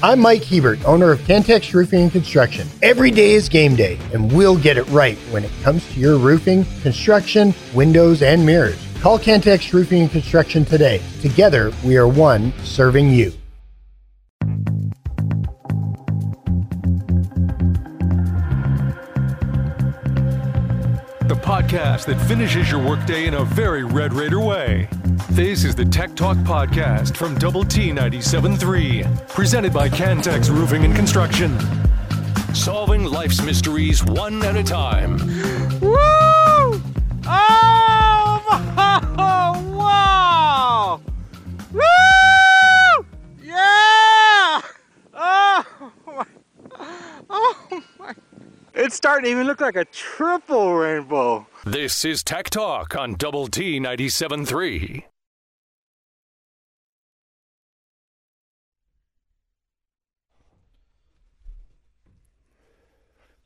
I'm Mike Hebert, owner of Cantex Roofing and Construction. Every day is game day, and we'll get it right when it comes to your roofing, construction, windows, and mirrors. Call Cantex Roofing and Construction today. Together, we are one serving you. The podcast that finishes your workday in a very Red Raider way. This is the Tech Talk Podcast from Double T 97.3, presented by Cantex Roofing and Construction. Solving life's mysteries one at a time. Woo! Oh, wow! Woo! Yeah! Oh, my. Oh, my. It's starting to even look like a triple rainbow. This is Tech Talk on Double T 97.3.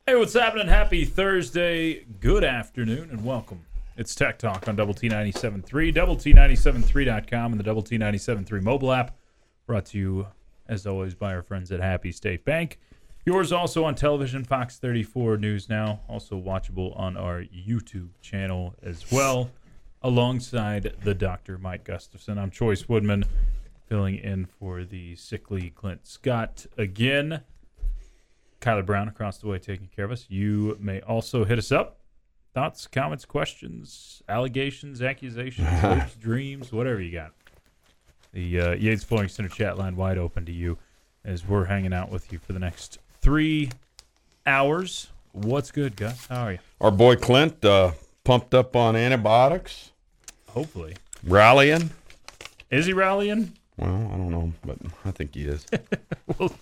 Hey, what's happening? Happy Thursday. Good afternoon and welcome. It's Tech Talk on Double T 97.3, Double T973.com, and the Double T 97.3 mobile app. Brought to you, as always, by our friends at Happy State Bank. Yours also on television, Fox 34 News Now, also watchable on our YouTube channel as well, alongside the Dr. Mike Gustafson. I'm Choice Woodman, filling in for the sickly Clint Scott again. Kyler Brown across the way taking care of us. You may also hit us up. Thoughts, comments, questions, allegations, accusations, hopes, dreams, whatever you got. The uh, Yates Flooring Center chat line wide open to you as we're hanging out with you for the next three hours. What's good, Gus? How are you? Our boy Clint uh, pumped up on antibiotics, Hopefully. rallying. Is he rallying? Well, I don't know, but I think he is. We'll,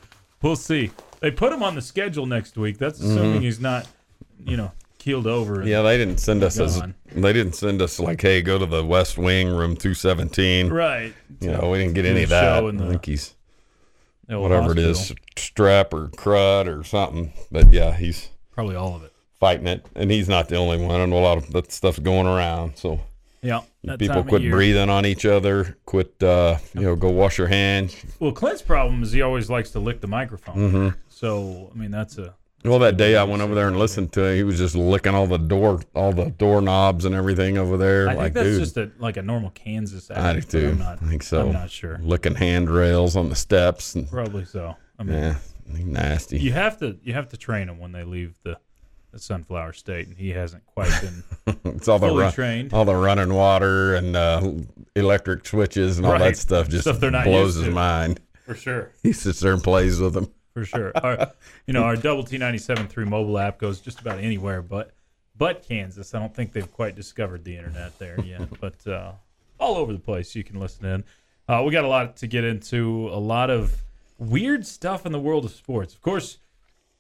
we'll see. They put him on the schedule next week. That's assuming he's not, you know, keeled over. Mm-hmm. yeah, they didn't send us as they didn't send us like, hey, go to the West Wing, room two seventeen. Right. You know, we didn't get any of that. I think he's Whatever it is, hospital. strep or crud or something. But yeah, he's Probably all of it. fighting it, and he's not the only one. I know a lot of that stuff's going around. So Yeah. people quit breathing on each other. Quit, uh, you know, go wash your hands. Well, Clint's problem is he always likes to lick the microphone. Mm-hmm. So, I mean, that's a. Well, that day I went over there and listened to it. He was just licking all the door, all the doorknobs and everything over there. I like, think that's dude, just a like a normal Kansas. I do too. I'm not, I think so. I'm not sure. licking handrails on the steps. And, Probably so. I mean, yeah, nasty. you have to you have to train them when they leave the, the Sunflower State, and he hasn't quite been it's all the run, trained. all the running water and uh, electric switches and all Right. that stuff just Stuff blows his mind. for sure. He sits there and plays with them. For sure. Our, you know, our Double T ninety seven three mobile app goes just about anywhere, but but Kansas. I don't think they've quite discovered the internet there yet, but uh, all over the place you can listen in. Uh, we got a lot to get into, a lot of weird stuff in the world of sports. Of course,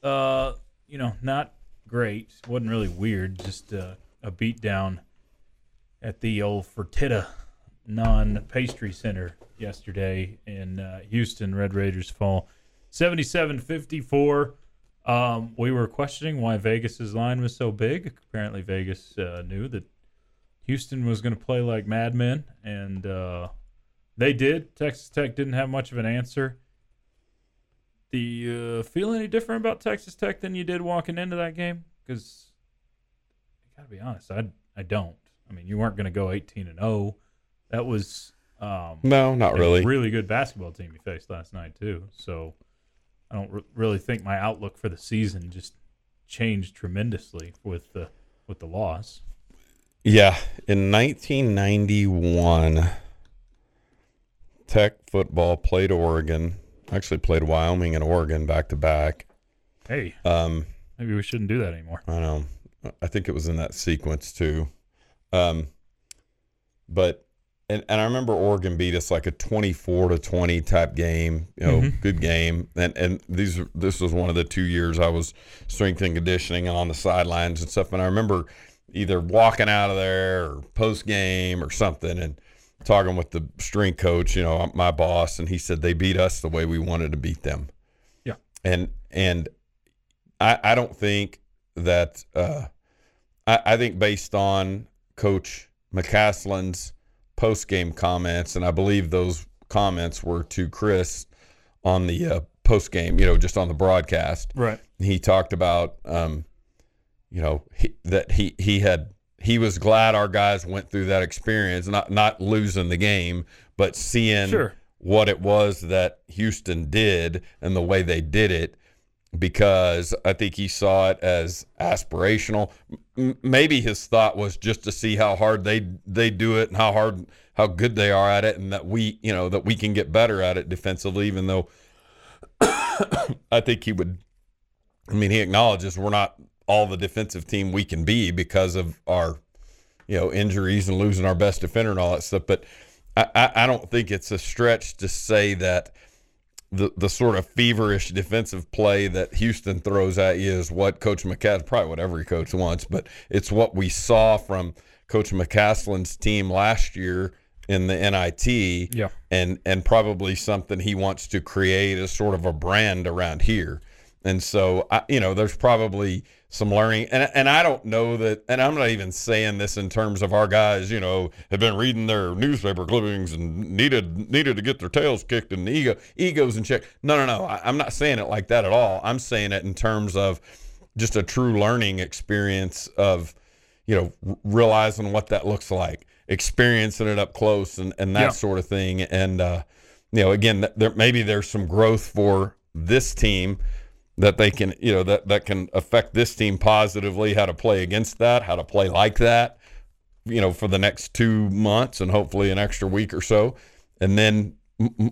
uh, you know, not great. wasn't really weird. Just uh, a beat down at the old Fertitta non pastry center yesterday in uh, Houston. Red Raiders fall 77 54. Um, we were questioning why Vegas's line was so big. Apparently, Vegas uh, knew that Houston was going to play like madmen, and uh, they did. Texas Tech didn't have much of an answer. Do you uh, feel any different about Texas Tech than you did walking into that game? Because I gotta be honest, I I don't. I mean, you weren't going to go 18 and 0. That was um, No, not a really. really good basketball team you faced last night too. So I don't re- really think my outlook for the season just changed tremendously with the with the loss. Yeah, in 1991, Tech football played Oregon. Actually, played Wyoming and Oregon back to back. Hey, Um, maybe we shouldn't do that anymore. I know. I think it was in that sequence too. Um, but and, and I remember Oregon beat us like a twenty-four to twenty type game. You know, Mhm. good game. And and these this was one of the two years I was strength and conditioning and on the sidelines and stuff. And I remember either walking out of there or post game or something and talking with the strength coach. You know, my boss, and he said they beat us the way we wanted to beat them. Yeah. And and I I don't think that uh, I, I think based on Coach McCasland's post game comments, and I believe those comments were to Chris on the uh, post game, you know, just on the broadcast. Right. He talked about, um, you know, he, that he he had he was glad our guys went through that experience, not not losing the game, but seeing Sure. what it was that Houston did and the way they did it because I think he saw it as aspirational. M- maybe his thought was just to see how hard they they do it and how hard how good they are at it and that we, you know, that we can get better at it defensively even though I think he would I mean, he acknowledges we're not all the defensive team we can be because of our, you know, injuries and losing our best defender and all that stuff. But I, I, I don't think it's a stretch to say that the the sort of feverish defensive play that Houston throws at you is what Coach McCasland, probably what every coach wants, but it's what we saw from Coach McCasland's team last year in the NIT, Yeah. and and probably something he wants to create as sort of a brand around here. And so, I, you know, there's probably some learning, and and I don't know that, and I'm not even saying this in terms of our guys, you know, have been reading their newspaper clippings and needed needed to get their tails kicked and ego egos in check. No, no, no, I, I'm not saying it like that at all. I'm saying it in terms of just a true learning experience of, you know, r- realizing what that looks like, experiencing it up close, and and that Yeah. sort of thing. And uh, you know, again, th- there maybe there's some growth for this team that they can, you know, that that can affect this team positively. How to play against that, how to play like that, you know, for the next two months and hopefully an extra week or so, and then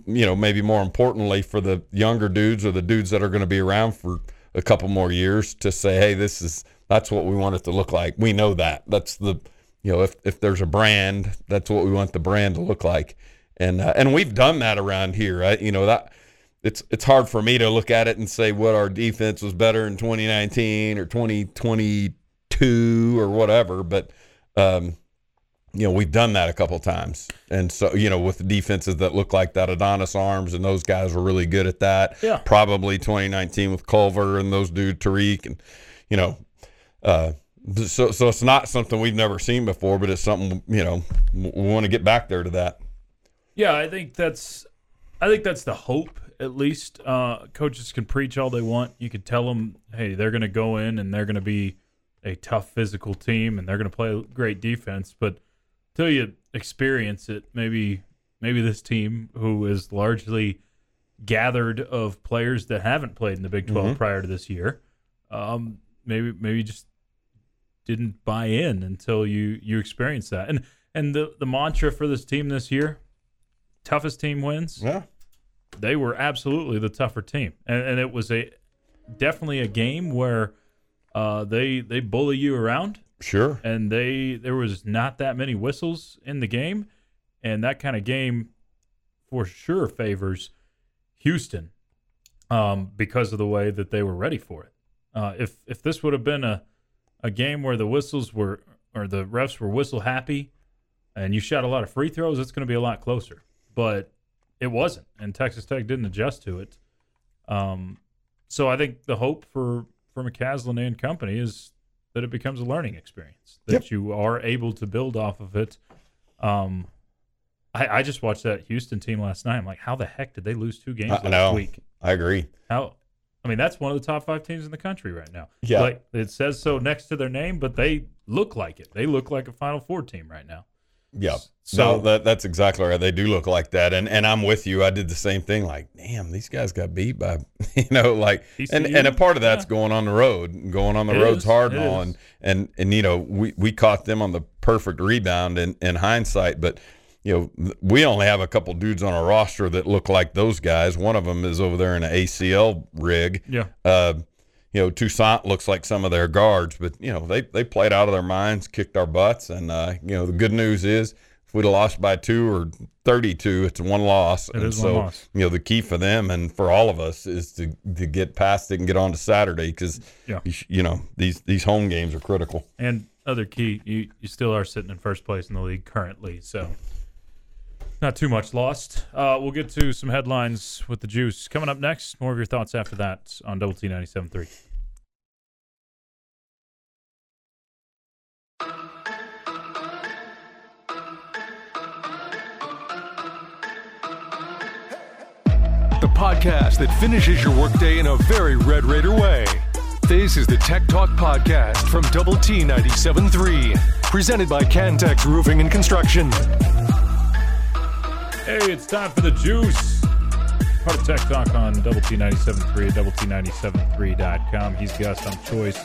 you know maybe more importantly for the younger dudes or the dudes that are going to be around for a couple more years to say, hey, this is that's what we want it to look like. We know that. That's the you know if if there's a brand, that's what we want the brand to look like, and uh, and we've done that around here. Right? you know that it's it's hard for me to look at it and say what our defense was better in 2019 or 2022 or whatever, but um, you know we've done that a couple times, and so you know with defenses that look like that, Adonis Arms and those guys were really good at that. Yeah. Probably 2019 with Culver and those dude Tariq and you know. Uh, so, so it's not something we've never seen before, but it's something you know we want to get back there to that. Yeah, I think that's I think that's the hope at least. Uh, coaches can preach all they want. You could tell them, hey, they're going to go in and they're going to be a tough physical team and they're going to play great defense. But till you experience it, maybe maybe this team who is largely gathered of players that haven't played in the Big 12 prior to this year, um, maybe maybe just didn't buy in until you you experience that. And and the the mantra for this team this year, toughest team wins. Yeah. They were absolutely the tougher team, and, and it was a definitely a game where uh, they they bully you around, Sure. and they there was not that many whistles in the game, and that kind of game for sure favors Houston um, because of the way that they were ready for it. Uh, if if this would have been a a game where the whistles were or the refs were whistle happy, and you shot a lot of free throws, it's going to be a lot closer. But it wasn't, and Texas Tech didn't adjust to it. Um, so I think the hope for for McCasland and company is that it becomes a learning experience that Yep. you are able to build off of it. Um, I, I just watched that Houston team last night. I'm like, how the heck did they lose two games I last know. week? I agree. How? I mean, that's one of the top five teams in the country right now. Yeah. like it says so next to their name, but they look like it. They look like a Final Four team right now. Yeah. So- So that that's exactly right. They do look like that, and and I'm with you. I did the same thing. Like, damn, these guys got beat by, you know, like, and and a part of that's Yeah. going on the road, going on the It roads is. hard and all, and and and you know, we we caught them on the perfect rebound in in hindsight, but. You know, we only have a couple dudes on our roster that look like those guys. One of them is over there in an ACL rig. Yeah. Uh, you know, Toussaint looks like some of their guards, but you know they they played out of their minds, kicked our butts, and uh, you know the good news is if we'd have lost by two or thirty-two, it's one loss. and is so, one loss. You know the key for them and for all of us is to to get past it and get on to Saturday because Yeah. you, you know these these home games are critical. And other key, you, you still are sitting in first place in the league currently, so not too much lost. Uh, we'll get to some headlines with the juice coming up next. More of your thoughts after that on Double T 97.3. The podcast that finishes your workday in a very Red Raider way. This is the Tech Talk Podcast from Double T 97.3, presented by Cantex Roofing and Construction. Hey, it's time for the juice. Part of Tech Talk on Double T 97.3 at Double T 97.3.com. He's got some choice.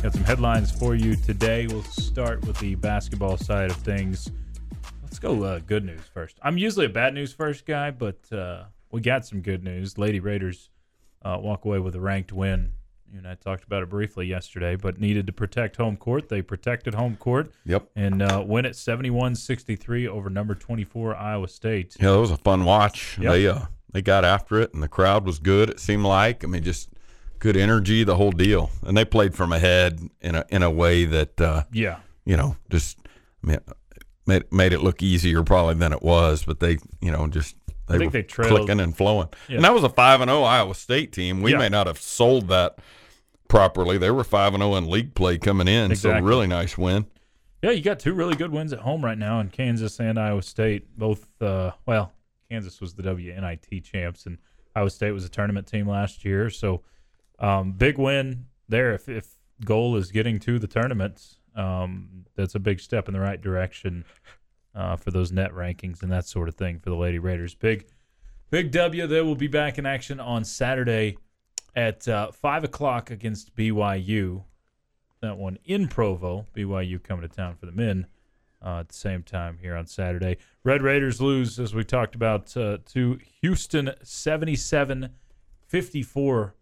Got some headlines for you today. We'll start with the basketball side of things. Let's go uh, good news first. I'm usually a bad news first guy, but uh, we got some good news. Lady Raiders uh, walk away with a ranked win. You and I talked about it briefly yesterday, but needed to protect home court. They protected home court Yep. and uh, win at 71 63 over number 24 Iowa State. Yeah, that was a fun watch. Yep. They uh they got after it, and the crowd was good. It seemed like I mean, just good energy, the whole deal. And they played from ahead in a in a way that uh, Yeah. you know just I mean, made made it look easier probably than it was. But they you know just they think were they trailed- clicking and flowing. Yeah. And that was a five and zero Iowa State team. We Yeah. may not have sold that properly. They were five and zero in league play coming in, Exactly. so really nice win. Yeah, you got two really good wins at home right now in Kansas and Iowa State. Both, uh, well, Kansas was the WNIT champs, and Iowa State was a tournament team last year. So, um, big win there. If, if goal is getting to the tournament, um, that's a big step in the right direction uh, for those net rankings and that sort of thing for the Lady Raiders. Big, big W. They will be back in action on Saturday at uh, five o'clock against BYU that one in Provo. BYU coming to town for the men uh, at the same time here on Saturday. Red Raiders lose, as we talked about, uh, to Houston 77 54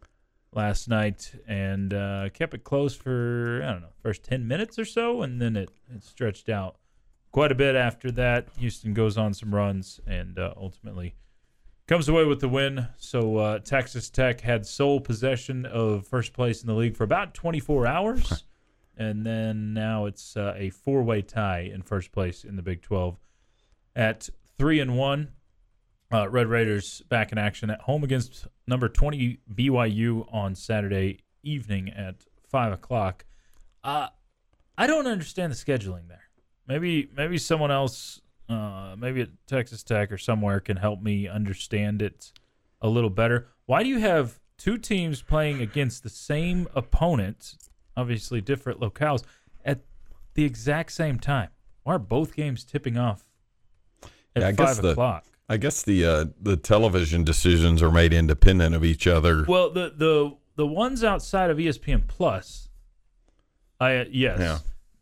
last night and uh, kept it close for, I don't know, first 10 minutes or so, and then it, it stretched out quite a bit after that. Houston goes on some runs and uh, ultimately comes away with the win. So uh, Texas Tech had sole possession of first place in the league for about 24 hours, and then now it's uh, a four-way tie in first place in the Big 12 at three and one. Uh, Red Raiders back in action at home against number 20 BYU on Saturday evening at five o'clock. Uh, I don't understand the scheduling there. Maybe maybe someone else, uh, maybe at Texas Tech or somewhere, can help me understand it a little better. Why do you have two teams playing against the same opponent, obviously different locales, at the exact same time? Why are both games tipping off at Yeah, I guess five the- o'clock? I guess the uh, the television decisions are made independent of each other. Well, the the the ones outside of ESPN Plus, I uh, yes, Yeah.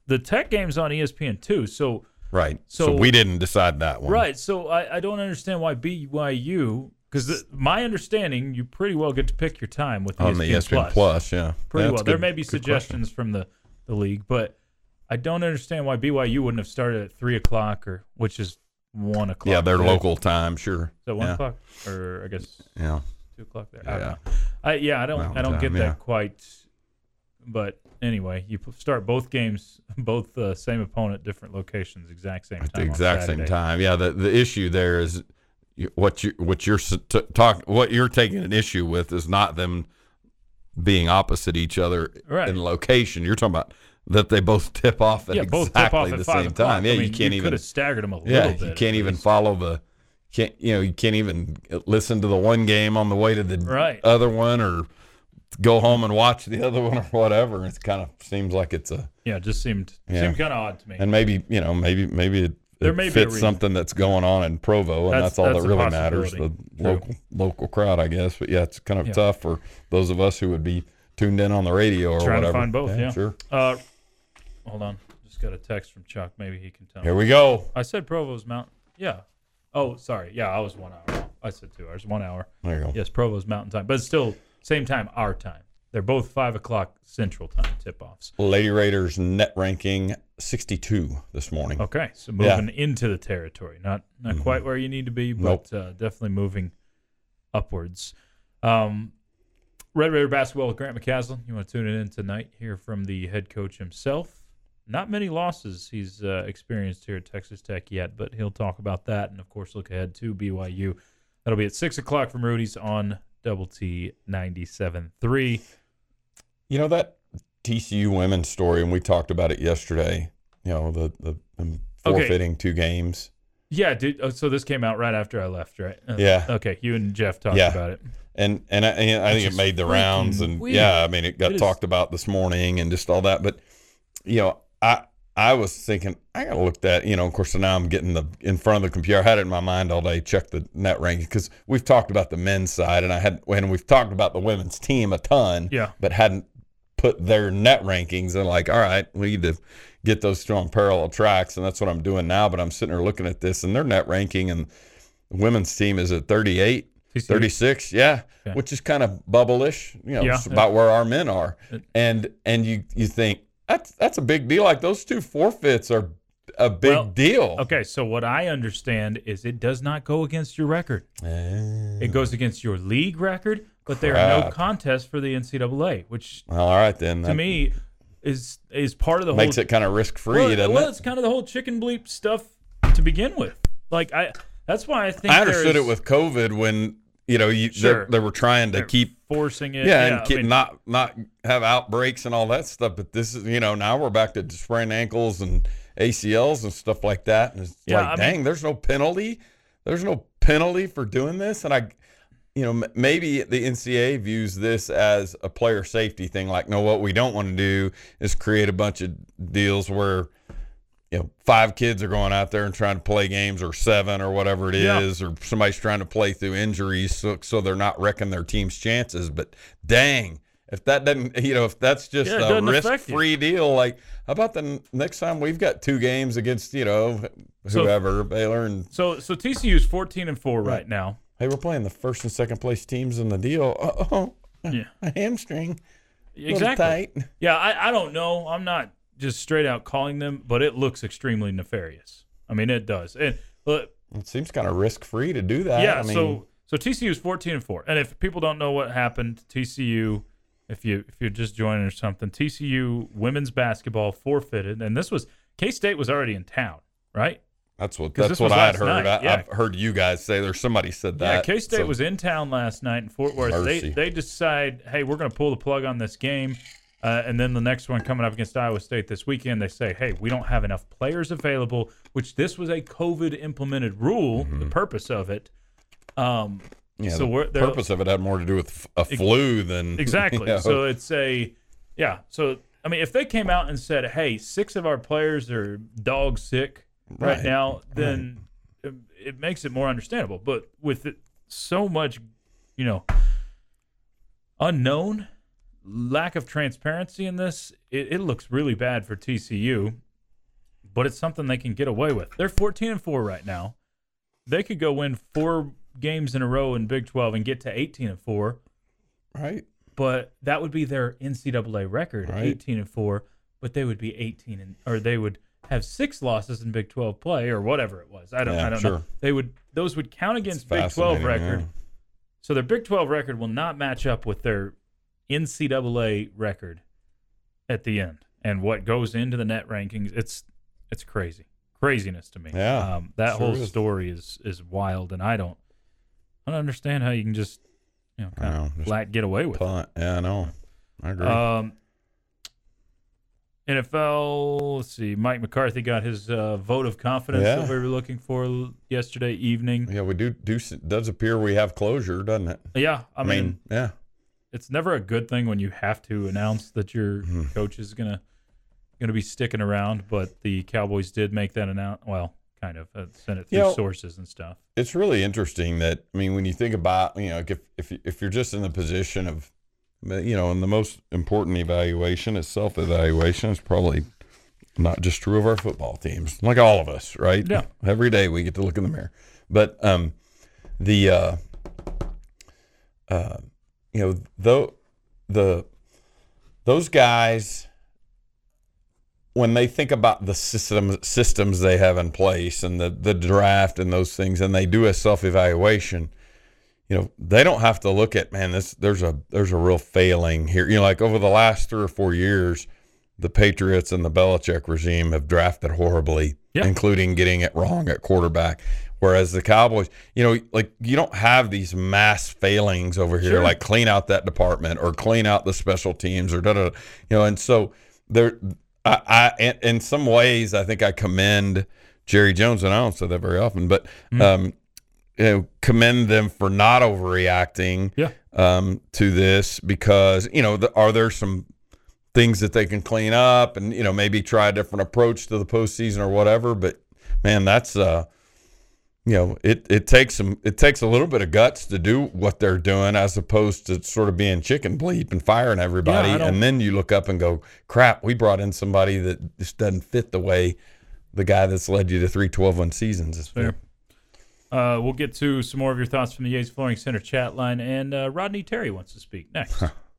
the Tech games on ESPN too. So right. So, so- we didn't decide that one. right, so I, I don't understand why BYU because my understanding you pretty well get to pick your time with On the ESPN, ESPN Plus, yeah. Pretty That's well. There may be good question. suggestions from the the league, but I don't understand why BYU wouldn't have started at three o'clock or which is one o'clock. Yeah, their there. local time, sure. That one yeah. o'clock or I guess Yeah. two o'clock there. I Yeah. don't know. I, yeah, I don't. Mountain I don't get time, that yeah. quite. But anyway, you start both games, both uh, same opponent, different locations, exact same time. At the exact same time. Yeah, the the issue there is what you what you're t- talk what you're taking an issue with is not them being opposite each other Right. in location. You're talking about that they both tip off at Yeah, exactly off at the same o'clock. time. Yeah, I mean, you can't could even have staggered them a Yeah, little bit. you can't even least. follow the can't you know you can't even listen to the one game on the way to the Right. other one or go home and watch the other one or whatever. It kind of seems like it's a Yeah, it just seemed Yeah. seemed kind of odd to me. and maybe you know maybe maybe it, There it may fits something that's going on in Provo and That's- that's, all that's that really matters the. True. local local crowd I guess. But yeah, it's kind of Yeah. tough for those of us who would be tuned in on the radio or Trying to whatever. find both, yeah. sure. uh, hold on, just got a text from Chuck. Maybe he can tell. Here me. we go. I said Provo's Mountain. Yeah. Oh, sorry. Yeah, I was one hour. I said two hours. One hour. There you go. Yes, Provo's Mountain Time, but it's still same time, our time. They're both five o'clock Central Time tip offs. Lady Raiders net ranking 62 this morning. Okay, so Yeah. moving into the territory, not not Mhm. quite where you need to be, Nope. but uh, definitely moving upwards. Um, Red Raider basketball with Grant McCasland. You want to tune in tonight? Hear from the head coach himself. Not many losses he's uh, experienced here at Texas Tech yet, but he'll talk about that, and of course look ahead to BYU. That'll be at six o'clock from Rudy's on Double T 97.3. You know that TCU women's story, and we talked about it yesterday. You know the the them Okay. forfeiting two games. Yeah, dude. Oh, so this came out right after I left, right? Uh, Yeah. Okay, you and Jeff talked Yeah. about it. and and I, and I think it made the rounds, and weird. yeah, I mean it got It is- talked about this morning and just all that. But you know, I I was thinking I gotta look that. You know, of course, so now I'm getting the in front of the computer. I had it in my mind all day. Check the net ranking because we've talked about the men's side, and I had when we've talked about the women's team a ton. Yeah. but hadn't put their net rankings and like, all right, we need to get those strong parallel tracks, and that's what I'm doing now. But I'm sitting there looking at this, and their net ranking and the women's team is at 38. 36 yeah Okay. which is kind of bubble-ish you know Yeah. it's about where our men are and and you you think that's that's a big deal. Like those two forfeits are a big Well, deal. Okay, so what I understand is it does not go against your record. Ah. It goes against your league record, but there are no contests for the NCAA, which all right then. to that me is is part of the whole makes whole it kind of risk-free well, doesn't well, it? it's kind of the whole chicken bleep stuff to begin with. Like I, that's why I think i understood it with covid when you know you Sure. they, they were trying to they're keep forcing it. yeah, I and keep, mean, not not have outbreaks and all that stuff. But this is, you know, now we're back to sprained ankles and ACLs and stuff like that. And it's Yeah, like, I mean- dang, there's no penalty. There's no penalty for doing this. And I, you know, m- maybe the NCAA views this as a player safety thing. Like, no, what we don't want to do is create a bunch of deals where. You know, five kids are going out there and trying to play games, or seven, or whatever it is, Yeah. or somebody's trying to play through injuries, so so they're not wrecking their team's chances. But dang, if that doesn't, you know, if that's just Yeah, a doesn't affect you. risk-free deal, like how about the next time we've got two games against, you know, So- whoever Baylor and So so TCU's fourteen and four right, now. hey, we're playing the first and second place teams in the deal. Oh, Yeah, a hamstring, exactly. Yeah, I, I don't know. I'm not just straight out calling them, but it looks extremely nefarious. I mean, it does. And It seems kind of risk-free to do that. yeah, I mean, so so TCU is 14 and four. And if people don't know what happened, TCU, if you if you're just joining or something, TCU women's basketball forfeited, and this was K State was already in town, right? that's what that's what I had heard. night, I, yeah. I've heard you guys say there's somebody said that. yeah, K State so- was in town last night in Fort Worth. Mercy. They they decide, hey, we're going to pull the plug on this game, uh, and then the next one coming up against Iowa State this weekend, they say, hey, we don't have enough players available. Which this was a COVID implemented rule. The purpose of it. Um, Mm-hmm. Yeah, so the purpose of it had more to do with a flu than Exactly. you know. So it's a yeah. So I mean, if they came out and said, "Hey, six of our players are dog sick right, Right, now," then it, it makes it more understandable. But with it, so much, you know, unknown, lack of transparency in this, it, it looks really bad for TCU. But it's something they can get away with. They're 14 and four right now. They could go win four games in a row in Big 12 and get to 18 and four right. but that would be their NCAA record, Right. 18 and 4, but they would be 18 and or they would have six losses in Big 12 play or whatever it was. I don't Yeah, I don't know. They would those would count against Big 12 record. yeah. So their Big 12 record will not match up with their NCAA record at the end. And what goes into the net rankings, it's it's crazy. Craziness to me. Yeah, Um, that sure whole is. story is is wild and I don't I don't understand how you can just you know kind know, of flat get away with it. Yeah, I know. I agree. Um, NFL. Let's see. Mike McCarthy got his uh, vote of confidence Yeah. that we were looking for yesterday evening. yeah, we do do does appear we have closure, doesn't it? Yeah, I, mean, yeah. It's never a good thing when you have to announce that your Hmm. coach is gonna gonna be sticking around. But the Cowboys did make that announce. Well, kind of uh, sent it through You know- sources and stuff. It's really interesting that I mean, when you think about you know, if if if you're just in the position of you know, and the most important evaluation is self evaluation. It's probably not just true of our football teams, like all of us, right? Yeah. Every day we get to look in the mirror, but um, the uh, uh, you know, though the those guys when they think about the systems systems they have in place and the the draft and those things and they do a self-evaluation you know they don't have to look at man this there's a there's a real failing here you know like over the last 3 or 4 years the Patriots and the Belichick regime have drafted horribly Yeah. including getting it wrong at quarterback whereas the Cowboys you know like you don't have these mass failings over here Sure. like clean out that department or clean out the special teams or da da you know and so there I, I in, in some ways I think I commend Jerry Jones, and I don't say that very often, but um, you know, commend them for not overreacting Yeah. um, to this because you know, the, are there some things that they can clean up and you know maybe try a different approach to the postseason or whatever? But man, that's uh, you know, it it takes some it takes a little bit of guts to do what they're doing as opposed to sort of being chicken bleep and firing everybody, Yeah, and then you look up and go, crap, we brought in somebody that just doesn't fit the way the guy that's led you to three 12 win seasons is Fair. Uh, we'll get to some more of your thoughts from the Yates Flooring Center chat line, and uh, Rodney Terry wants to speak next.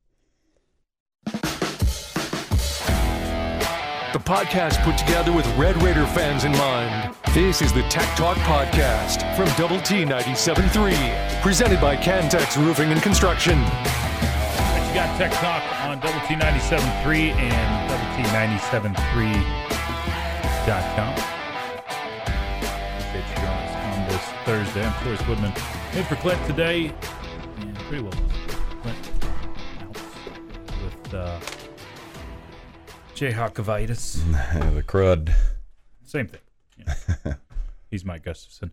The podcast put together with Red Raider fans in mind. This is the Tech Talk Podcast from Double T 97.3, presented by Cantex Roofing and Construction. But you got Tech Talk on Double T 97.3 and Double T 97.3.com. Appreciate you us on this Thursday. I'm Forrest Woodman. In for Clint today, and pretty well. Clint with uh, Jayhawkovitis. the crud. Same thing. Yeah. He's Mike Gustafson.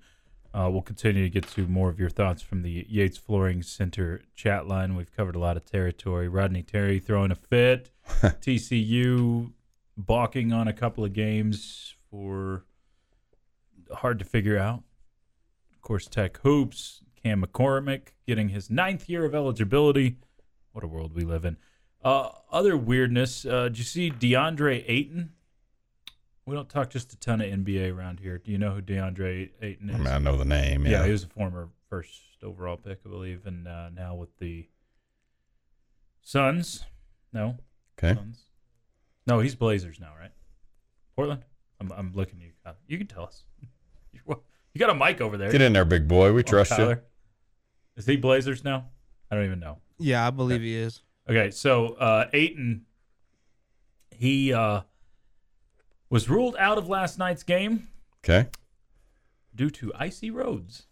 Uh, we'll continue to get to more of your thoughts from the Yates Flooring Center chat line. We've covered a lot of territory. Rodney Terry throwing a fit. TCU balking on a couple of games for hard to figure out. Of course, Tech Hoops. Cam McCormick getting his ninth year of eligibility. What a world we live in. Uh, other weirdness. Uh, did you see DeAndre Ayton? We don't talk just a ton of NBA around here. Do you know who DeAndre Ayton is? I mean, I know the name. yeah. Yeah. he was a former first overall pick, I believe, and uh, now with the Suns. No, okay. Suns. No, he's Blazers now, right? Portland. I'm, I'm looking at you. Kyle. You can tell us. You got a mic over there. Get in there, big boy. We Oh, trust you. Tyler. Is he Blazers now? I don't even know. Yeah, I believe he is. Okay, so uh Ayton, he uh was ruled out of last night's game Okay. due to icy roads.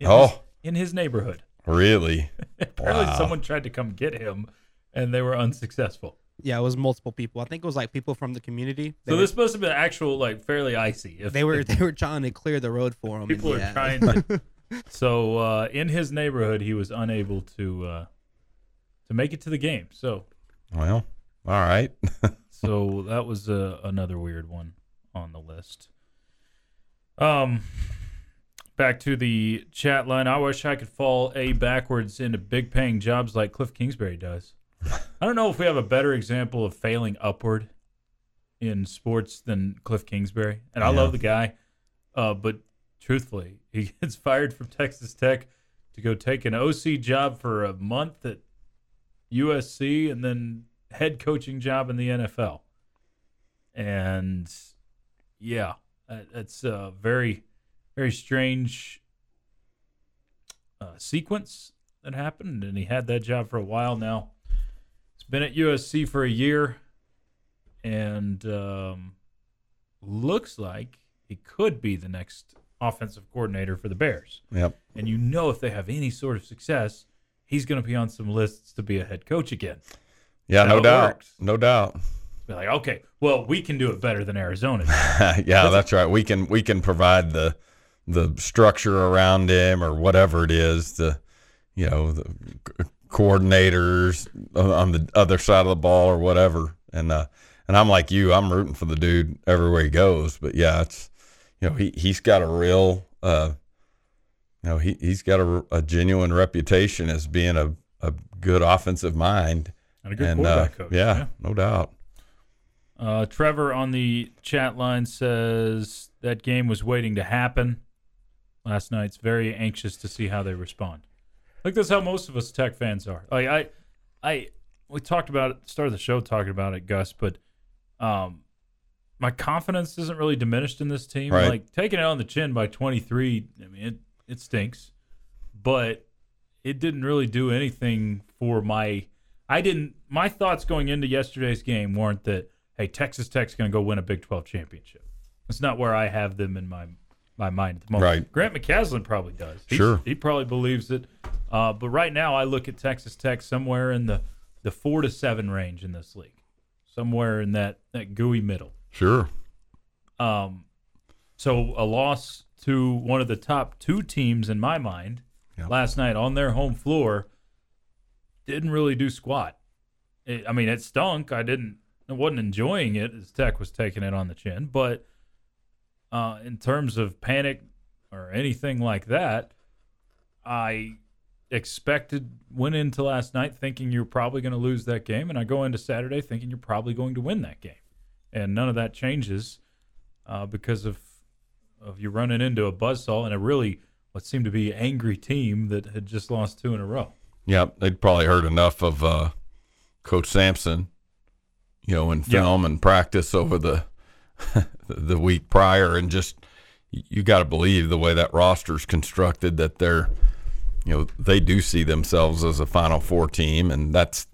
In Oh. his, in his neighborhood. Really? Apparently, Wow. someone tried to come get him, and they were unsuccessful. Yeah, it was multiple people. I think it was like people from the community. They So were, this must have been actual, like, fairly icy. If they were if they were trying to clear the road for him. people are yeah. trying to. so uh, in his neighborhood, he was unable to uh, to make it to the game. So Well, all right. So that was uh, another weird one on the list. Um, back to the chat line. I wish I could fall a backwards into big paying jobs like Cliff Kingsbury does. I don't know if we have a better example of failing upward in sports than Cliff Kingsbury, and I Yeah. love the guy. Uh, but truthfully, he gets fired from Texas Tech to go take an OC job for a month at USC and then head coaching job in the NFL. And yeah, it's a very, very strange uh, sequence that happened. And he had that job for a while now. He's been at USC for a year and um, looks like he could be the next offensive coordinator for the Bears. Yep. And you know, if they have any sort of success, he's going to be on some lists to be a head coach again. Yeah, no doubt. works. No doubt. Be like, okay, well, we can do it better than Arizona. yeah, that's right. We can we can provide the the structure around him or whatever it is. The you know the coordinators on the other side of the ball or whatever. And uh, and I'm like you. I'm rooting for the dude everywhere he goes. But yeah, it's you know he he's got a real uh, know he he's got a, a genuine reputation as being a a good offensive mind. And a good and uh, quarterback coach. yeah, no doubt. Uh, Trevor on the chat line says that game was waiting to happen last night's very anxious to see how they respond. Like that's how most of us tech fans are. Like I, I, we talked about it, started the show talking about it, Gus, but um, my confidence isn't really diminished in this team. Right. Like taking it on the chin by 23, I mean, it, it stinks, but it didn't really do anything for my. I didn't. My thoughts going into yesterday's game weren't that hey Texas Tech's going to go win a Big 12 championship. That's not where I have them in my my mind at the moment. Right. Grant McCasland probably does. He's- Sure. He probably believes it. Uh, but right now, I look at Texas Tech somewhere in the the four to seven range in this league, somewhere in that that gooey middle. Sure. Um, So a loss to one of the top two teams in my mind Yep. last night on their home floor didn't really do squat. It, I mean, it stunk. I didn't. I wasn't enjoying it as Tech was taking it on the chin. But uh, in terms of panic or anything like that, I expected went into last night thinking you're probably going to lose that game, and I go into Saturday thinking you're probably going to win that game, and none of that changes uh, because of of you running into a buzzsaw and a really what seemed to be angry team that had just lost two in a row. Yeah, they'd probably heard enough of uh, Coach Sampson, you know, in Yeah. film and practice over the the week prior, and just you got to believe the way that roster's constructed that they're, you know, they do see themselves as a Final Four team, and that's,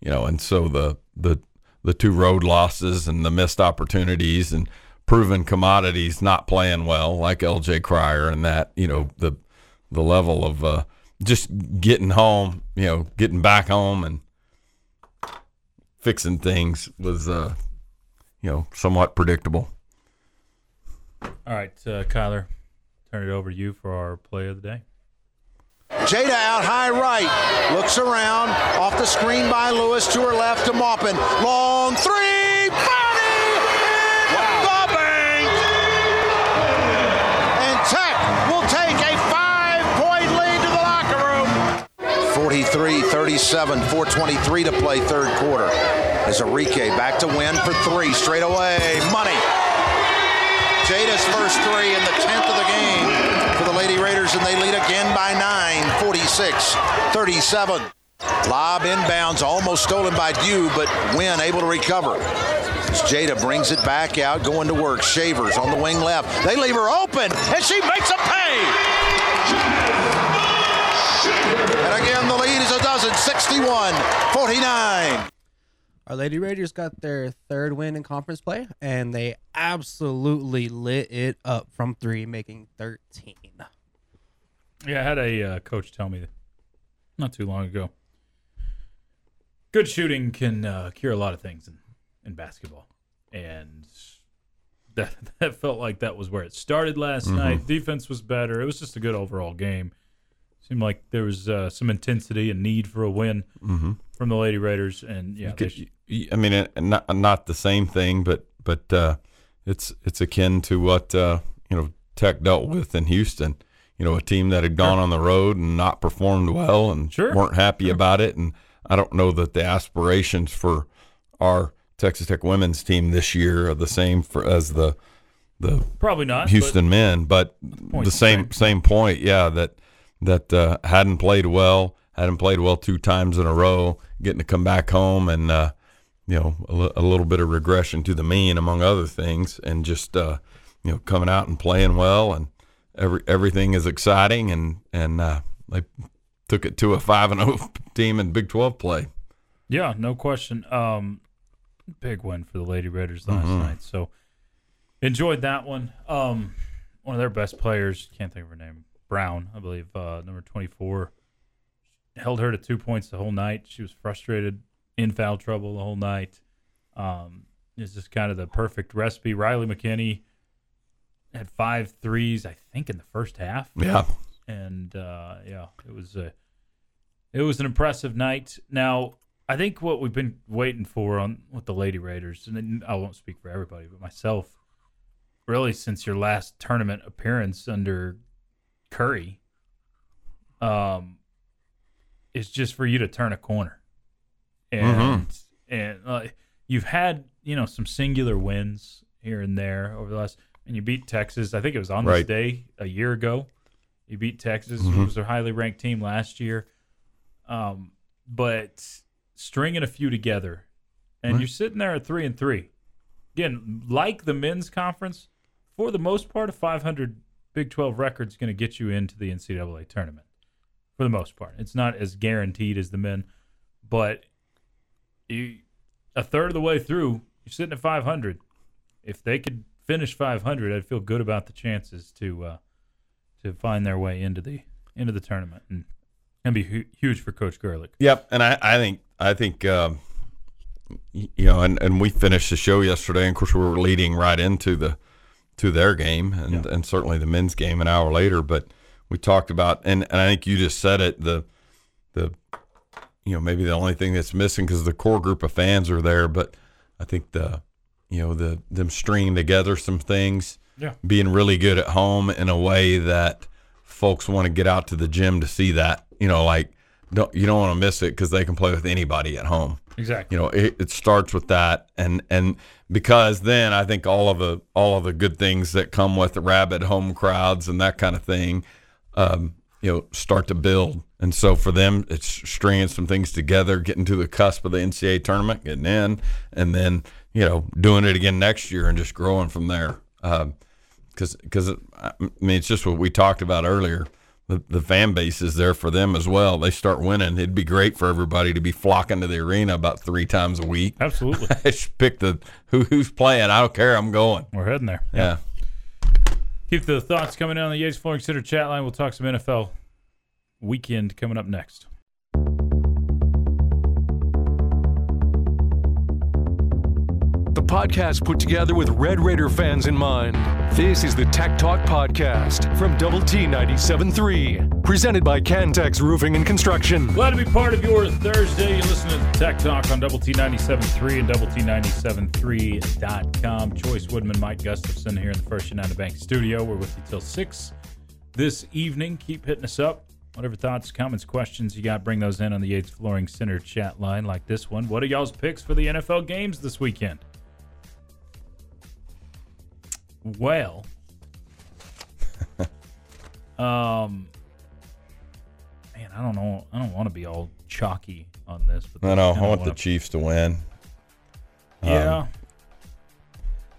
you know, and so the the the two road losses and the missed opportunities and proven commodities not playing well, like LJ Cryer and that, you know, the the level of uh, just getting home, you know, getting back home and fixing things was, uh, you know, somewhat predictable. All right, uh, Kyler, turn it over to you for our play of the day. Jada out high right, looks around, off the screen by Lewis to her left to Maupin. Long three, 43 37, 423 to play third quarter. As Enrique back to win for three straight away. Money. Jada's first three in the 10th of the game for the Lady Raiders, and they lead again by nine, 46 37. Lob inbounds, almost stolen by Dew, but Wynn able to recover. As Jada brings it back out, going to work. Shavers on the wing left. They leave her open, and she makes a pay. And again, the lead is a dozen, 61 49. Our Lady Raiders got their third win in conference play, and they absolutely lit it up from three, making 13. Yeah, I had a uh, coach tell me not too long ago. Good shooting can uh, cure a lot of things in, in basketball, and that that felt like that was where it started last night. Defense was better. It was just a good overall game. Seemed like there was uh, some intensity and need for a win from the Lady Raiders, and yeah, could- sh- you- I mean, not not the same thing, but but uh, it's it's akin to what uh, you know Tech dealt with in Houston. You know, a team that had gone on the road and not performed well and Sure. weren't happy about it. And I don't know that the aspirations for our Texas Tech women's team this year are the same for as the the probably not. but- Houston men, but the same same point, yeah, that that uh, hadn't played well, hadn't played well two times in a row, getting to come back home and uh, you know a, little bit of regression to the mean among other things, and just uh, you know coming out and playing well, and every everything is exciting, and and uh, they took it to a five and zero team in Big Twelve play. Yeah, no question. Um, big win for the Lady Raiders last night. So enjoyed that one. Um, one of their best players, can't think of her name, Brown, I believe, uh, number twenty four, held her to two points the whole night. She was frustrated, in foul trouble the whole night. Um, it's just kind of the perfect recipe. Riley McKinney had five threes, I think, in the first half Yeah, and uh, yeah, it was a it was an impressive night. Now, I think what we've been waiting for on with the Lady Raiders, and I won't speak for everybody, but myself, really since your last tournament appearance under Curry, um, is just for you to turn a corner, and and uh, you've had you know some singular wins here and there over the last, and you beat Texas. I think it was on this Right. day a year ago. You beat Texas, who was a highly ranked team last year. Um, but stringing a few together, and you're sitting there at three and three. Again, like the men's conference, for the most part, a 500 Big 12 record is going to get you into the NCAA tournament. For the most part, it's not as guaranteed as the men, but you, a third of the way through, you're sitting at 500. If they could finish 500, I'd feel good about the chances to uh, to find their way into the into the tournament and and be hu- huge for Coach Gerlich. Yep, and I, I think I think um, you know, and, and we finished the show yesterday. And of course, we were leading right into the to their game and, and certainly the men's game an hour later. But we talked about, and, and I think you just said it, the, the, you know, maybe the only thing that's missing because the core group of fans are there, but I think the, you know, the, them stringing together some things, Yeah. being really good at home in a way that folks want to get out to the gym to see that, you know, like, don't, you don't want to miss it because they can play with anybody at home. Exactly. you know it, it starts with that and and because then i think all of the all of the good things that come with the rabid home crowds and that kind of thing um you know start to build. And so for them it's stringing some things together getting to the cusp of the ncaa tournament getting in and then you know doing it again next year and just growing from there. Um because because i mean it's just what we talked about earlier the, the fan base is there for them as well. They start winning. It'd be great for everybody to be flocking to the arena about three times a week. Absolutely. Just pick the who who's playing. I don't care. I'm going. We're heading there. Yeah. Keep the thoughts coming in on the Yates Flooring Center chat line. We'll talk some NFL weekend coming up next. The podcast put together with Red Raider fans in mind. This is the Tech Talk Podcast from Double T 97.3, presented by Cantex Roofing and Construction. Glad to be part of your Thursday. You're listening to Tech Talk on Double T 97.3 and Double T 97.3.com. Choice Woodman, Mike Gustafson here in the First United Bank studio. We're with you till 6 this evening. Keep hitting us up. Whatever thoughts, comments, questions you got, bring those in on the Yates Flooring Center chat line like this one. What are y'all's picks for the NFL games this weekend? Well, um, man, I don't know. I don't want to be all chalky on this, but I know. I want the Chiefs to win. Yeah. Um,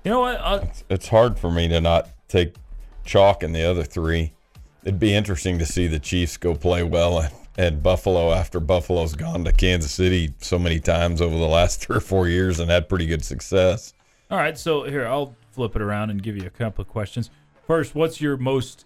you know what? Uh, It's hard for me to not take chalk in the other three. It'd be interesting to see the Chiefs go play well at, at Buffalo after Buffalo's gone to Kansas City so many times over the last three or four years and had pretty good success. all right. So here, I'll flip it around and give you a couple of questions. First, what's your most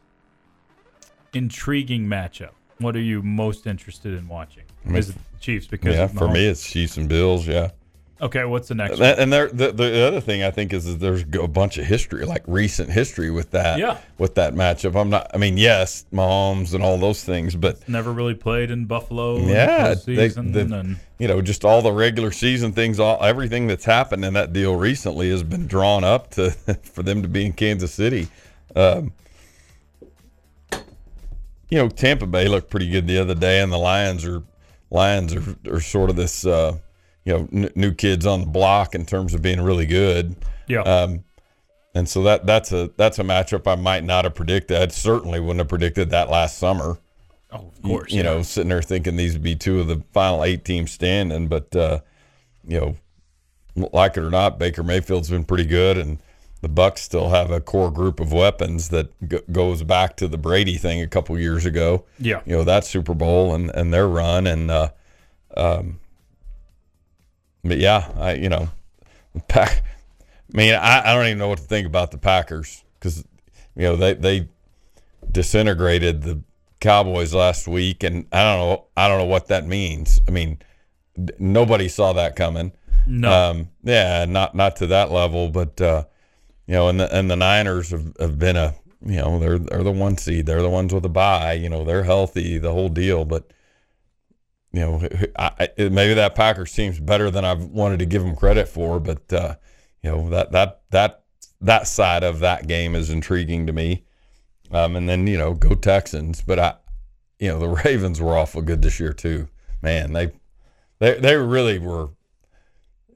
intriguing matchup? What are you most interested in watching? Is it the Chiefs? Because yeah, for me, it's Chiefs and Bills. Yeah. Okay, what's the next one? That, and there, the, the other thing I think is that there's a bunch of history, like recent history with that. Yeah. With that matchup, I'm not. I mean, yes, Mahomes and all those things, but Never really played in Buffalo. in the yeah, they, the, and you know, just all the regular season things, all everything that's happened in that deal recently has been drawn up to for them to be in Kansas City. Um, you know, Tampa Bay looked pretty good the other day, and the Lions are Lions are, are sort of this uh, you know n- new kids on the block in terms of being really good. yeah, Um, and so that that's a that's a matchup I might not have predicted. I certainly wouldn't have predicted that last summer. oh, of course. You know, sitting there thinking these would be two of the final eight teams standing, but uh, you know, like it or not, Baker Mayfield's been pretty good, and the Bucs still have a core group of weapons that g- goes back to the Brady thing a couple years ago. Yeah. you know that Super Bowl and and their run, and uh, um, but yeah, I you know, pack. I mean, I, I don't even know what to think about the Packers because you know they they disintegrated the Cowboys last week, and I don't know I don't know what that means. I mean, nobody saw that coming. No. Um, yeah, not not to that level, but uh, you know, and the and the Niners have, have been a you know they're they're the one seed, they're the ones with the bye. You know, they're healthy, the whole deal, but. You know, I, I, maybe that Packers team's better than I've wanted to give them credit for, but uh, you know that that that that side of that game is intriguing to me. Um, and then you know, go Texans. But I, you know, the Ravens were awful good this year too. Man, they they they really were.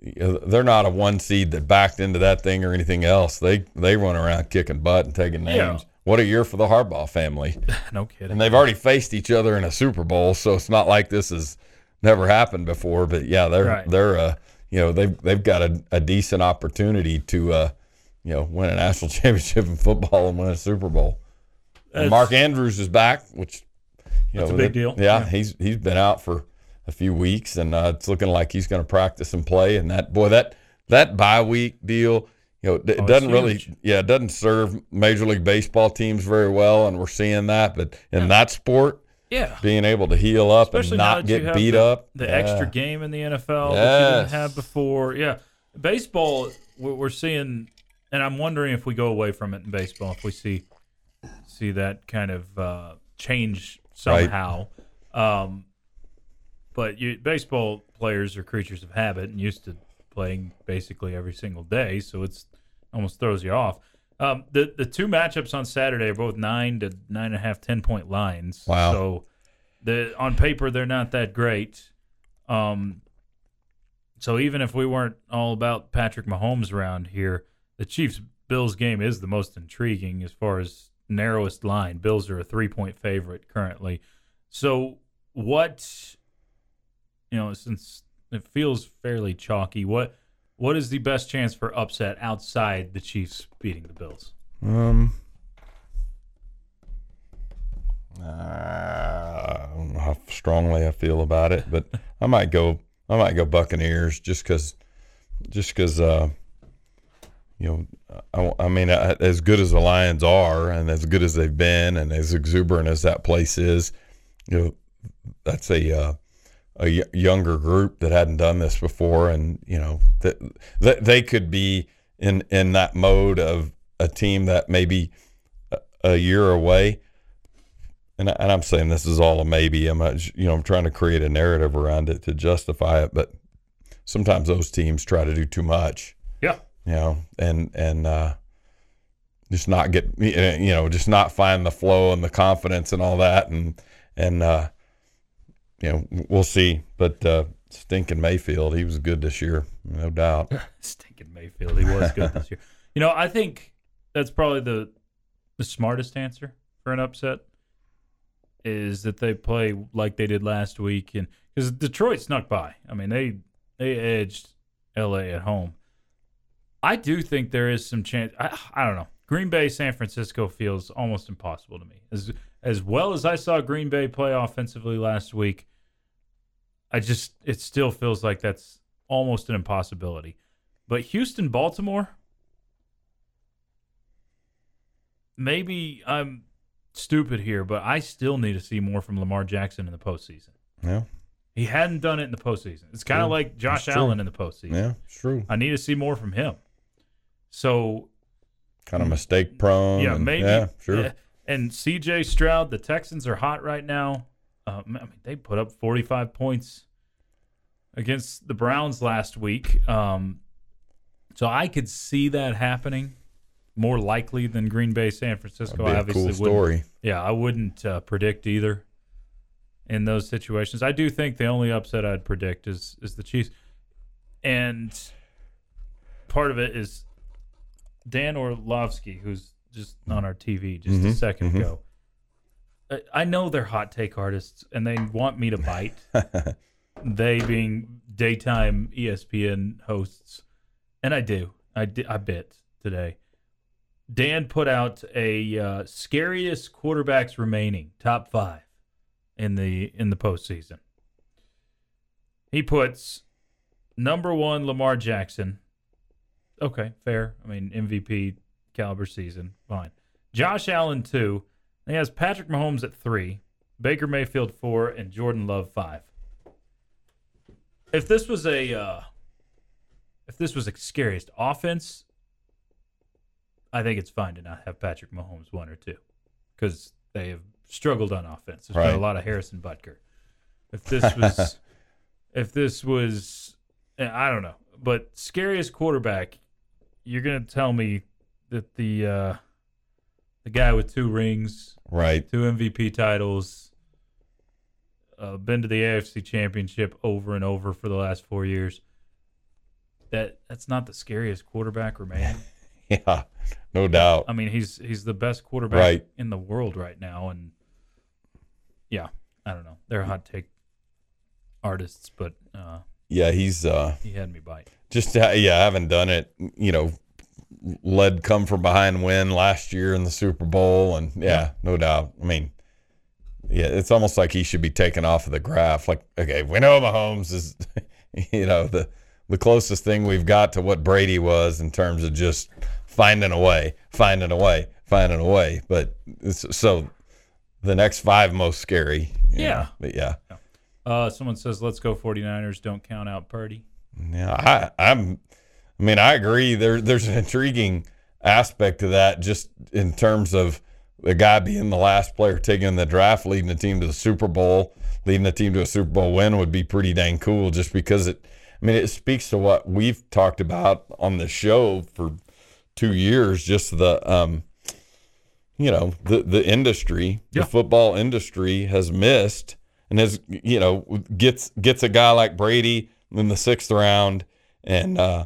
you know, They're not a one seed that backed into that thing or anything else. They they run around kicking butt and taking names. Yeah. What a year for the Harbaugh family. no kidding. And they've already faced each other in a Super Bowl, so it's not like this has never happened before. But yeah, they're Right. they're uh you know they've they've got a, a decent opportunity to uh you know win a national championship in football and win a Super Bowl. And Mark Andrews is back, which you That's know a big that- deal. Yeah, Yeah. he's he's been out for a few weeks, and uh, it's looking like he's going to practice and play. And that boy, that that bye week deal, you know, it Oh, doesn't really, yeah, it doesn't serve Major League Baseball teams very well, and we're seeing that. But in that sport, yeah. being able to heal up Especially and not get beat the, up, the yeah. extra game in the NFL that you didn't have before. Yeah, baseball we're, we're seeing and I'm wondering if we go away from it in baseball, if we see see that kind of uh, change Right. somehow. Um, but you, baseball players are creatures of habit and used to playing basically every single day, so it's almost throws you off. Um, the the two matchups on Saturday are both nine to nine and a half, ten point lines. Wow. So the on paper they're not that great. Um, so even if we weren't all about Patrick Mahomes around here, the Chiefs Bills game is the most intriguing as far as narrowest line. Bills are a three point favorite currently. So what you know, since it feels fairly chalky, what what is the best chance for upset outside the Chiefs beating the Bills? Um, uh, I don't know how strongly I feel about it, but I might go. I might go Buccaneers just because, just because. Uh, you know, I, I mean, uh, as good as the Lions are, and as good as they've been, and as exuberant as that place is, you know, that's a uh, a y- younger group that hadn't done this before, and you know that that they could be in in that mode of a team that maybe a, a year away. And, I- and I'm saying this is all a maybe. I'm not, you know I'm trying to create a narrative around it to justify it, but sometimes those teams try to do too much Yeah. you know, and and uh, just not get you know just not find the flow and the confidence and all that, and and uh, you know we'll see. But uh, stinking Mayfield, he was good this year, no doubt. Stinking Mayfield. He was good this year. You know, I think that's probably the the smartest answer for an upset is that they play like they did last week, and because Detroit snuck by. I mean, they they edged L.A. at home. I do think there is some chance. I, I don't know. Green Bay, San Francisco feels almost impossible to me. As as well as I saw Green Bay play offensively last week, I just it still feels like that's almost an impossibility. But Houston, Baltimore, maybe I'm stupid here, but I still need to see more from Lamar Jackson in the postseason. Yeah, He hadn't done it in the postseason. It's kind of True. like Josh Allen in the postseason. yeah, it's true. I need to see more from him. So Kind of mistake prone. yeah, and- maybe. Yeah, sure. yeah. And C.J. Stroud, the Texans are hot right now. Um, I mean, they put up 45 points against the Browns last week. Um, so I could see that happening more likely than Green Bay, San Francisco. That'd I be a obviously cool story. Yeah, I wouldn't uh, predict either in those situations. I do think the only upset I'd predict is is the Chiefs, and part of it is Dan Orlovsky, who's just on our TV just a Mhm, 2nd mhm. ago. I- I know they're hot take artists, and they want me to bite. they being daytime ESPN hosts, and I do. I di- I bit today. Dan put out a uh, scariest quarterbacks remaining top five in the in the postseason. He puts number one Lamar Jackson. Okay, fair. I mean MVP caliber season, fine. Josh Allen two. He has Patrick Mahomes at three, Baker Mayfield four, and Jordan Love five. If this was a uh, if this was a scariest offense, I think it's fine to not have Patrick Mahomes one or two because they have struggled on offense. There's been a lot of Harrison Butker. If this was, if this was, eh, I don't know, but scariest quarterback, you're gonna tell me that the uh, the guy with two rings, Right. two MVP titles, uh, been to the AFC Championship over and over for the last four years. That that's not the scariest quarterback remaining. Yeah, no doubt. I mean, he's he's the best quarterback Right. in the world right now, and yeah, I don't know. They're hot take artists, but uh, Yeah, he's uh, he had me bite. just uh, yeah, I haven't done it. You know, led come from behind win last year in the Super Bowl, and yeah, no doubt. I mean, yeah, it's almost like he should be taken off of the graph. Like, okay, we know Mahomes is, you know, the the closest thing we've got to what Brady was in terms of just finding a way, finding a way, finding a way. But it's, so the next five most scary. Yeah. know, but yeah. Uh, someone says, "Let's go 49ers." Don't count out Purdy. Yeah, I, I'm. I mean, I agree. There, there's an intriguing aspect to that, just in terms of the guy being the last player taken in the draft, leading the team to the Super Bowl, leading the team to a Super Bowl win would be pretty dang cool. Just because it, I mean, it speaks to what we've talked about on the show for two years. Just the, um, you know, the the industry, Yeah. the football industry has missed and has, you know, gets gets a guy like Brady in the sixth round and. uh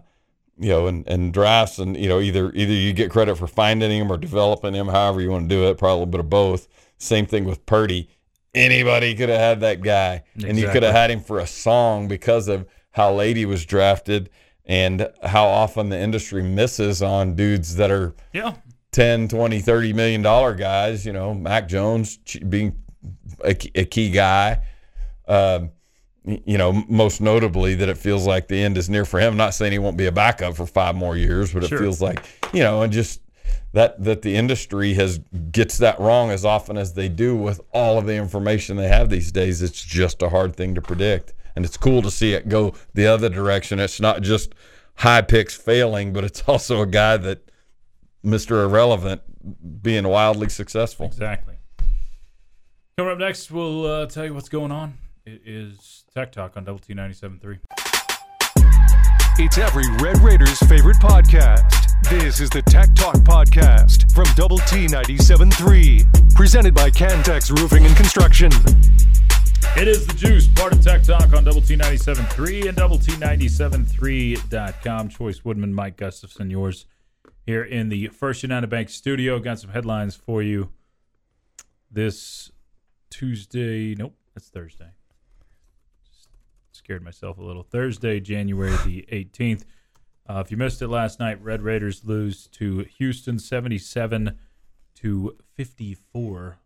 you know, and, and drafts, and you know, either either you get credit for finding him or developing him, however you want to do it. Probably a little bit of both. Same thing with Purdy. Anybody could have had that guy, and you could have had him for a song because of how late he was drafted and how often the industry misses on dudes that are Yeah. 10, 20, 30 million dollar guys, you know, Mac Jones being a, key- a key guy. Um, you know, most notably that it feels like the end is near for him. I'm not saying he won't be a backup for five more years, but it feels like, you know, and just that that the industry has gets that wrong as often as they do with all of the information they have these days. It's just a hard thing to predict. And it's cool to see it go the other direction. It's not just high picks failing, but it's also a guy that Mr. Irrelevant being wildly successful. Exactly. Coming up next, we'll uh, tell you what's going on. It is Tech Talk on Double T 97.3. It's every Red Raiders' favorite podcast. This is the Tech Talk Podcast from Double T 97.3, presented by Cantex Roofing and Construction. It is the juice, part of Tech Talk on Double T 97.3 and Double T 97.3.com. Choice Woodman, Mike Gustafson, yours here in the First United Bank studio. Got some headlines for you this Tuesday. Nope, that's Thursday. Scared myself a little. Thursday, January the 18th. Uh, if you missed it last night, Red Raiders lose to Houston 77 to 54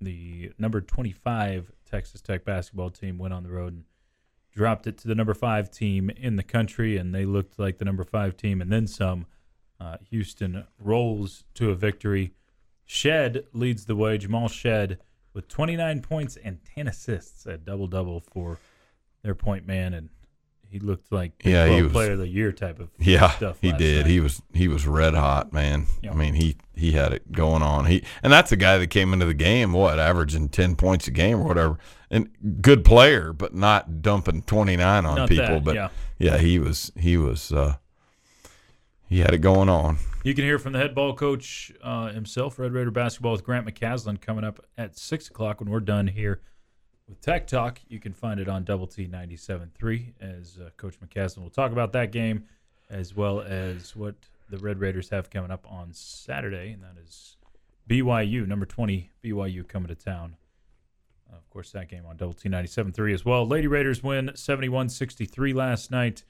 the number 25 Texas Tech basketball team went on the road and dropped it to the number five team in the country, and they looked like the number five team, and then some. Uh, Houston rolls to a victory. Shead leads the way. Jamal Shead with 29 points and 10 assists, a double double for their point man, and he looked like Yeah, he was- player of the year type of Yeah, stuff. he did. night. He was he was red hot, man. Yeah. I mean, he he had it going on. He and that's a guy that came into the game what averaging ten points a game or whatever, and good player, but not dumping twenty nine on Not people. that, but yeah. yeah, he was he was uh, he had it going on. You can hear from the head ball coach uh, himself, Red Raider basketball with Grant McCasland coming up at six o'clock when we're done here with Tech Talk. You can find it on Double T 97.3 as uh, Coach McCasland will talk about that game as well as what the Red Raiders have coming up on Saturday, and that is BYU, number 20 BYU coming to town. Uh, of course, that game on Double T 97.3 as well. Lady Raiders win 71 63 last night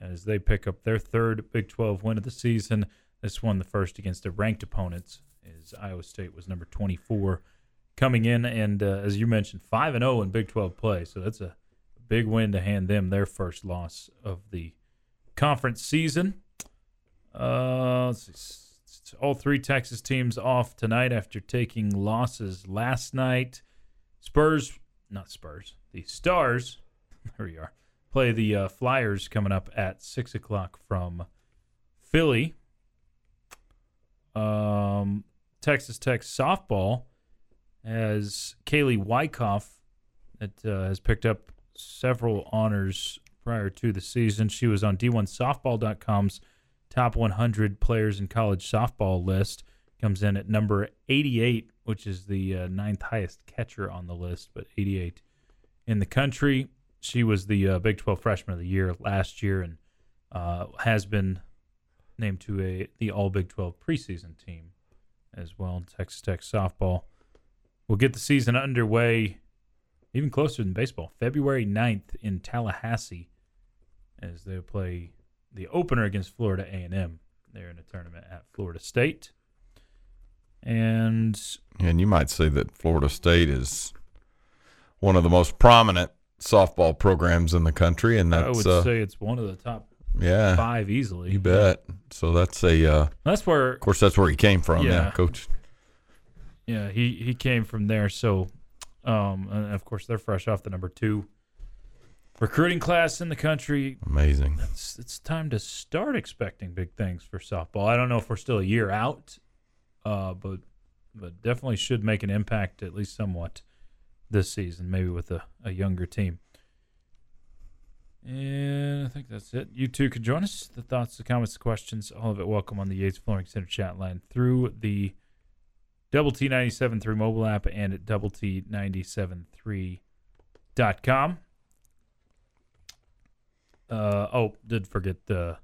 as they pick up their third Big 12 win of the season. This one, the first against a ranked opponent, is Iowa State was number 24 coming in, and uh, as you mentioned, five and 0 in Big 12 play. So that's a big win to hand them their first loss of the conference season. Uh, see. All three Texas teams off tonight after taking losses last night. Spurs, not Spurs, the Stars. There we are. Play the uh, Flyers coming up at six o'clock from Philly. Um, Texas Tech softball has Kaylee Wyckoff that uh, has picked up several honors prior to the season. She was on D1Softball.com's top 100 players in college softball list. Comes in at number 88, which is the uh, ninth highest catcher on the list, but 88 in the country. She was the uh, Big 12 Freshman of the Year last year and uh, has been named to a the All Big 12 preseason team as well. in Texas Tech softball will get the season underway even closer than baseball. February 9th in Tallahassee as they play the opener against Florida A&M. They're in a tournament at Florida State. And And you might say that Florida State is one of the most prominent softball programs in the country, and that's I would uh, say it's one of the top yeah, five easily. you bet. So that's a uh, That's where of course that's where he came from. Yeah, Yeah. coach. Yeah, he he came from there. So, um, and of course they're fresh off the number two recruiting class in the country. Amazing. It's it's time to start expecting big things for softball. I don't know if we're still a year out, uh, but but definitely should make an impact at least somewhat this season, maybe with a, a younger team. And I think that's it. You two can join us. The thoughts, the comments, the questions, all of it welcome on the Yates Flooring Center chat line through the Double T 97.3 mobile app and at double T 97.3.com. Uh, oh, did forget the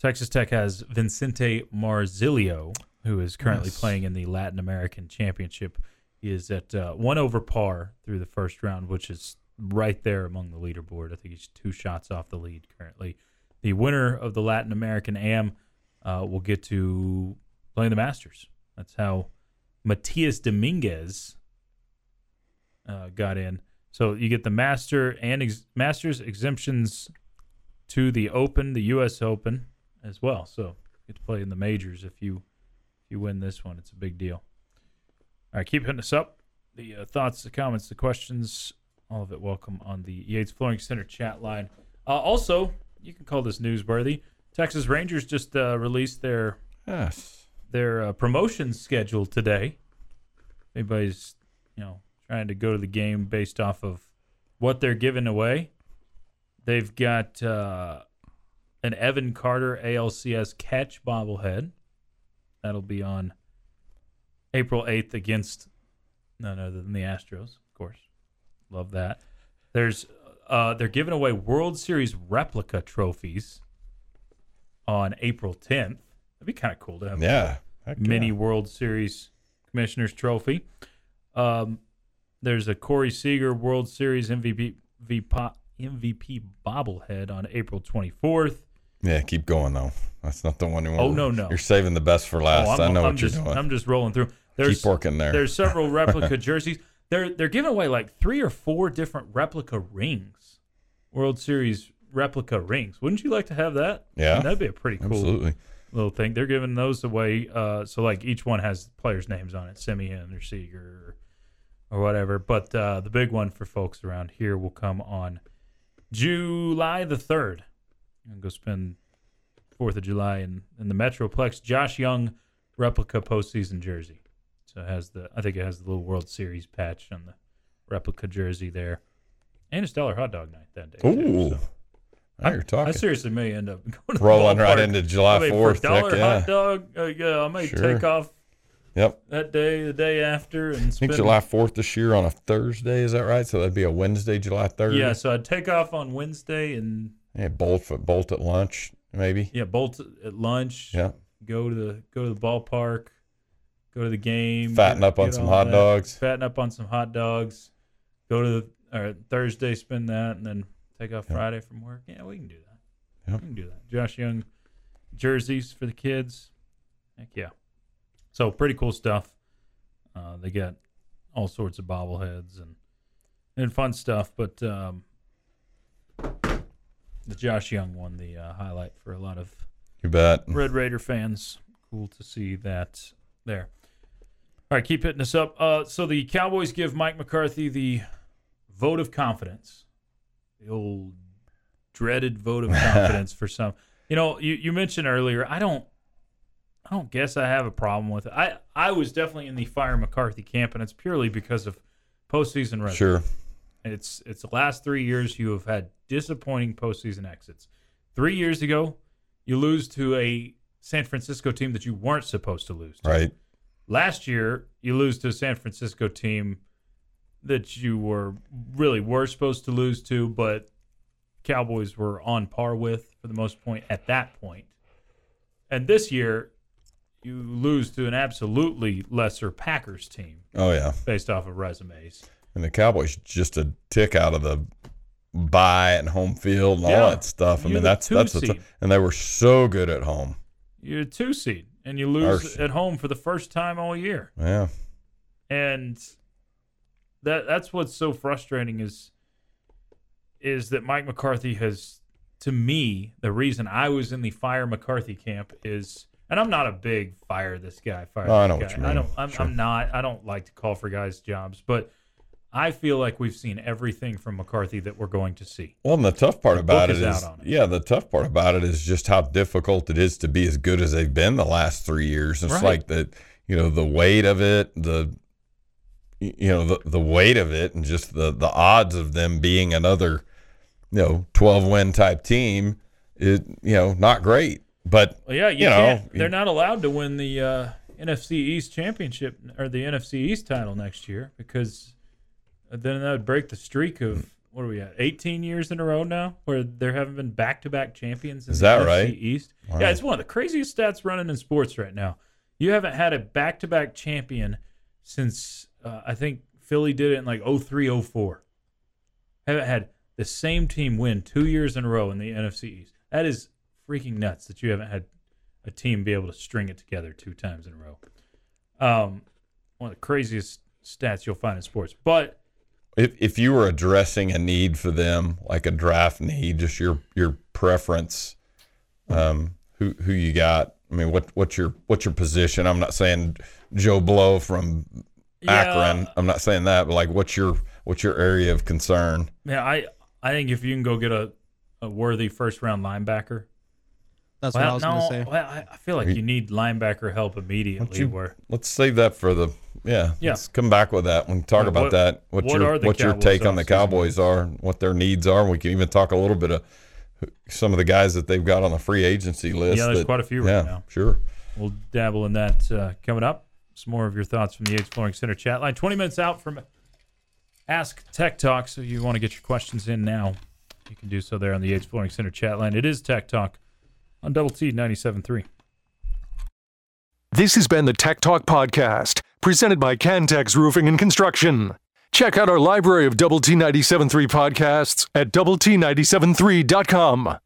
Texas Tech has Vicente Marzilio, who is currently Yes. playing in the Latin American Championship. He is at uh, one over par through the first round, which is right there among the leaderboard. I think he's two shots off the lead currently. The winner of the Latin American Am uh, will get to play in the Masters. That's how Matias Dominguez uh, got in. So you get the Master and ex- Masters exemptions to the Open, the U.S. Open as well. So you get to play in the majors if you if you win this one. It's a big deal. All right, keep hitting us up. The uh, thoughts, the comments, the questions, all of it welcome on the Yates Flooring Center chat line. Uh, also, you can call this newsworthy. Texas Rangers just uh, released their Yes. Their uh, promotion schedule today. Anybody's, you know, trying to go to the game based off of what they're giving away. They've got uh, an Evan Carter ALCS catch bobblehead. That'll be on April 8th against none other than the Astros, of course. Love that. There's uh, they're giving away World Series replica trophies on April 10th. That'd be kind of cool to have Yeah. Heck yeah. mini World Series Commissioner's Trophy. Um, there's a Corey Seager World Series MVP VP, MVP bobblehead on April 24th. Yeah, keep going though. That's not the one you want. Oh, no, no. You're saving the best for last. Oh, I'm, know I'm what just, you're doing. I'm just rolling through. There's, keep working there. There's several replica jerseys. They're they're giving away like three or four different replica rings, World Series replica rings. Wouldn't you like to have that? I Yeah. mean, that'd be a pretty cool Absolutely. Little thing. They're giving those away. Uh, so like each one has players' names on it, Semien or Seager or, or whatever. But uh, the big one for folks around here will come on July the third. I'm go spend Fourth of July in, in the Metroplex. Josh Jung replica postseason jersey. So it has the I think it has the little World Series patch on the replica jersey there. And a stellar hot dog night that day. too, so. Now you're I seriously may end up going to the Rolling right into July I mean, 4th. For a dollar yeah. hot dog, uh, yeah, I may Sure. take off Yep. that day, the day after, and I think. July 4th this year on a Thursday. Is that right? So that'd be a Wednesday, July 3rd. Yeah, so I'd take off on Wednesday and Yeah, bolt for bolt at lunch, maybe. yeah, bolt at lunch. Yeah. Go to the go to the ballpark, go to the game. Fatten get- up on some hot that, dogs. Fatten up on some hot dogs. Go to the or Thursday, spend that, and then take off Yeah. Friday from work. Yeah, we can do that. Yep. We can do that. Josh Jung jerseys for the kids. Heck yeah. So pretty cool stuff. Uh, they got all sorts of bobbleheads and and fun stuff. But um, the Josh Jung one, the uh, highlight for a lot of You bet. Red Raider fans. Cool to see that there. All right, keep hitting us up. Uh, so the Cowboys give Mike McCarthy the vote of confidence, the old dreaded vote of confidence for some. You know, you, you mentioned earlier. I don't, I don't guess I have a problem with it. I I was definitely in the fire McCarthy camp, and it's purely because of postseason record. Sure. It's it's the last three years you have had disappointing postseason exits. Three years ago, you lose to a San Francisco team that you weren't supposed to lose to. Right. Last year, you lose to a San Francisco team that you were really were supposed to lose to, but Cowboys were on par with for the most point at that point. And this year, you lose to an absolutely lesser Packers team Oh yeah. based off of resumes. And the Cowboys just a tick out of the bye and home field and Yeah. all that stuff. I You're mean, that's that's seed. and they were so good at home. You're a two seed, and you lose Our- at home for the first time all year. Yeah. and that that's what's so frustrating is is that Mike McCarthy has to me the reason I was in the fire McCarthy camp is and I'm not a big fire this guy fire Oh, I that know what guy. you I don't I'm, Sure. I'm not I don't like to call for guys jobs but I feel like we've seen everything from McCarthy that we're going to see. Well, and the tough part The about it is is, it. yeah, the tough part about it is just how difficult it is to be as good as they've been the last three years. It's Right. like the, you know, the weight of it, the, you know, the, the weight of it, and just the the odds of them being another, you know, twelve win type team, is you know not great. But Well, yeah, you, You know, They're not allowed to win the uh, NFC East championship or the NFC East title next year because then that would break the streak of what are we at? 18 years in a row now where there haven't been back-to-back champions. In Is the that NFC right? East. Wow. Yeah, it's one of the craziest stats running in sports right now. You haven't had a back-to-back champion since uh, I think Philly did it in like 03, 04. Haven't had the same team win two years in a row in the NFC East. That is freaking nuts that you haven't had a team be able to string it together two times in a row. Um, one of the craziest stats you'll find in sports. But if if you were addressing a need for them, like a draft need, just your your preference, um, who who you got? I mean, what what's your what's your position? I'm not saying Joe Blow from Akron. Yeah. I'm not saying that, but like, what's your what's your area of concern? yeah, I I think if you can go get a, a worthy first round linebacker. That's what I was no, gonna say. well, I, I feel like you need linebacker help immediately. you- where Let's save that for the yeah. Yeah. Let's come back with that. We talk What- about what- that. What, what your are the what your take on the? Cowboys are, what their needs are. We can even talk a little bit of some of the guys that they've got on the free agency list. Yeah, there's that- quite a few right yeah, now. Sure. We'll dabble in that uh, coming up. Some more of your thoughts from the Yates Flooring Center chat line. 20 minutes out from Ask Tech Talk. So if you want to get your questions in now, you can do so there on the Yates Flooring Center chat line. It is Tech Talk on Double T 97.3. This has been the Tech Talk Podcast, presented by Cantex Roofing and Construction. Check out our library of Double T 97.3 podcasts at double T 97.3.com.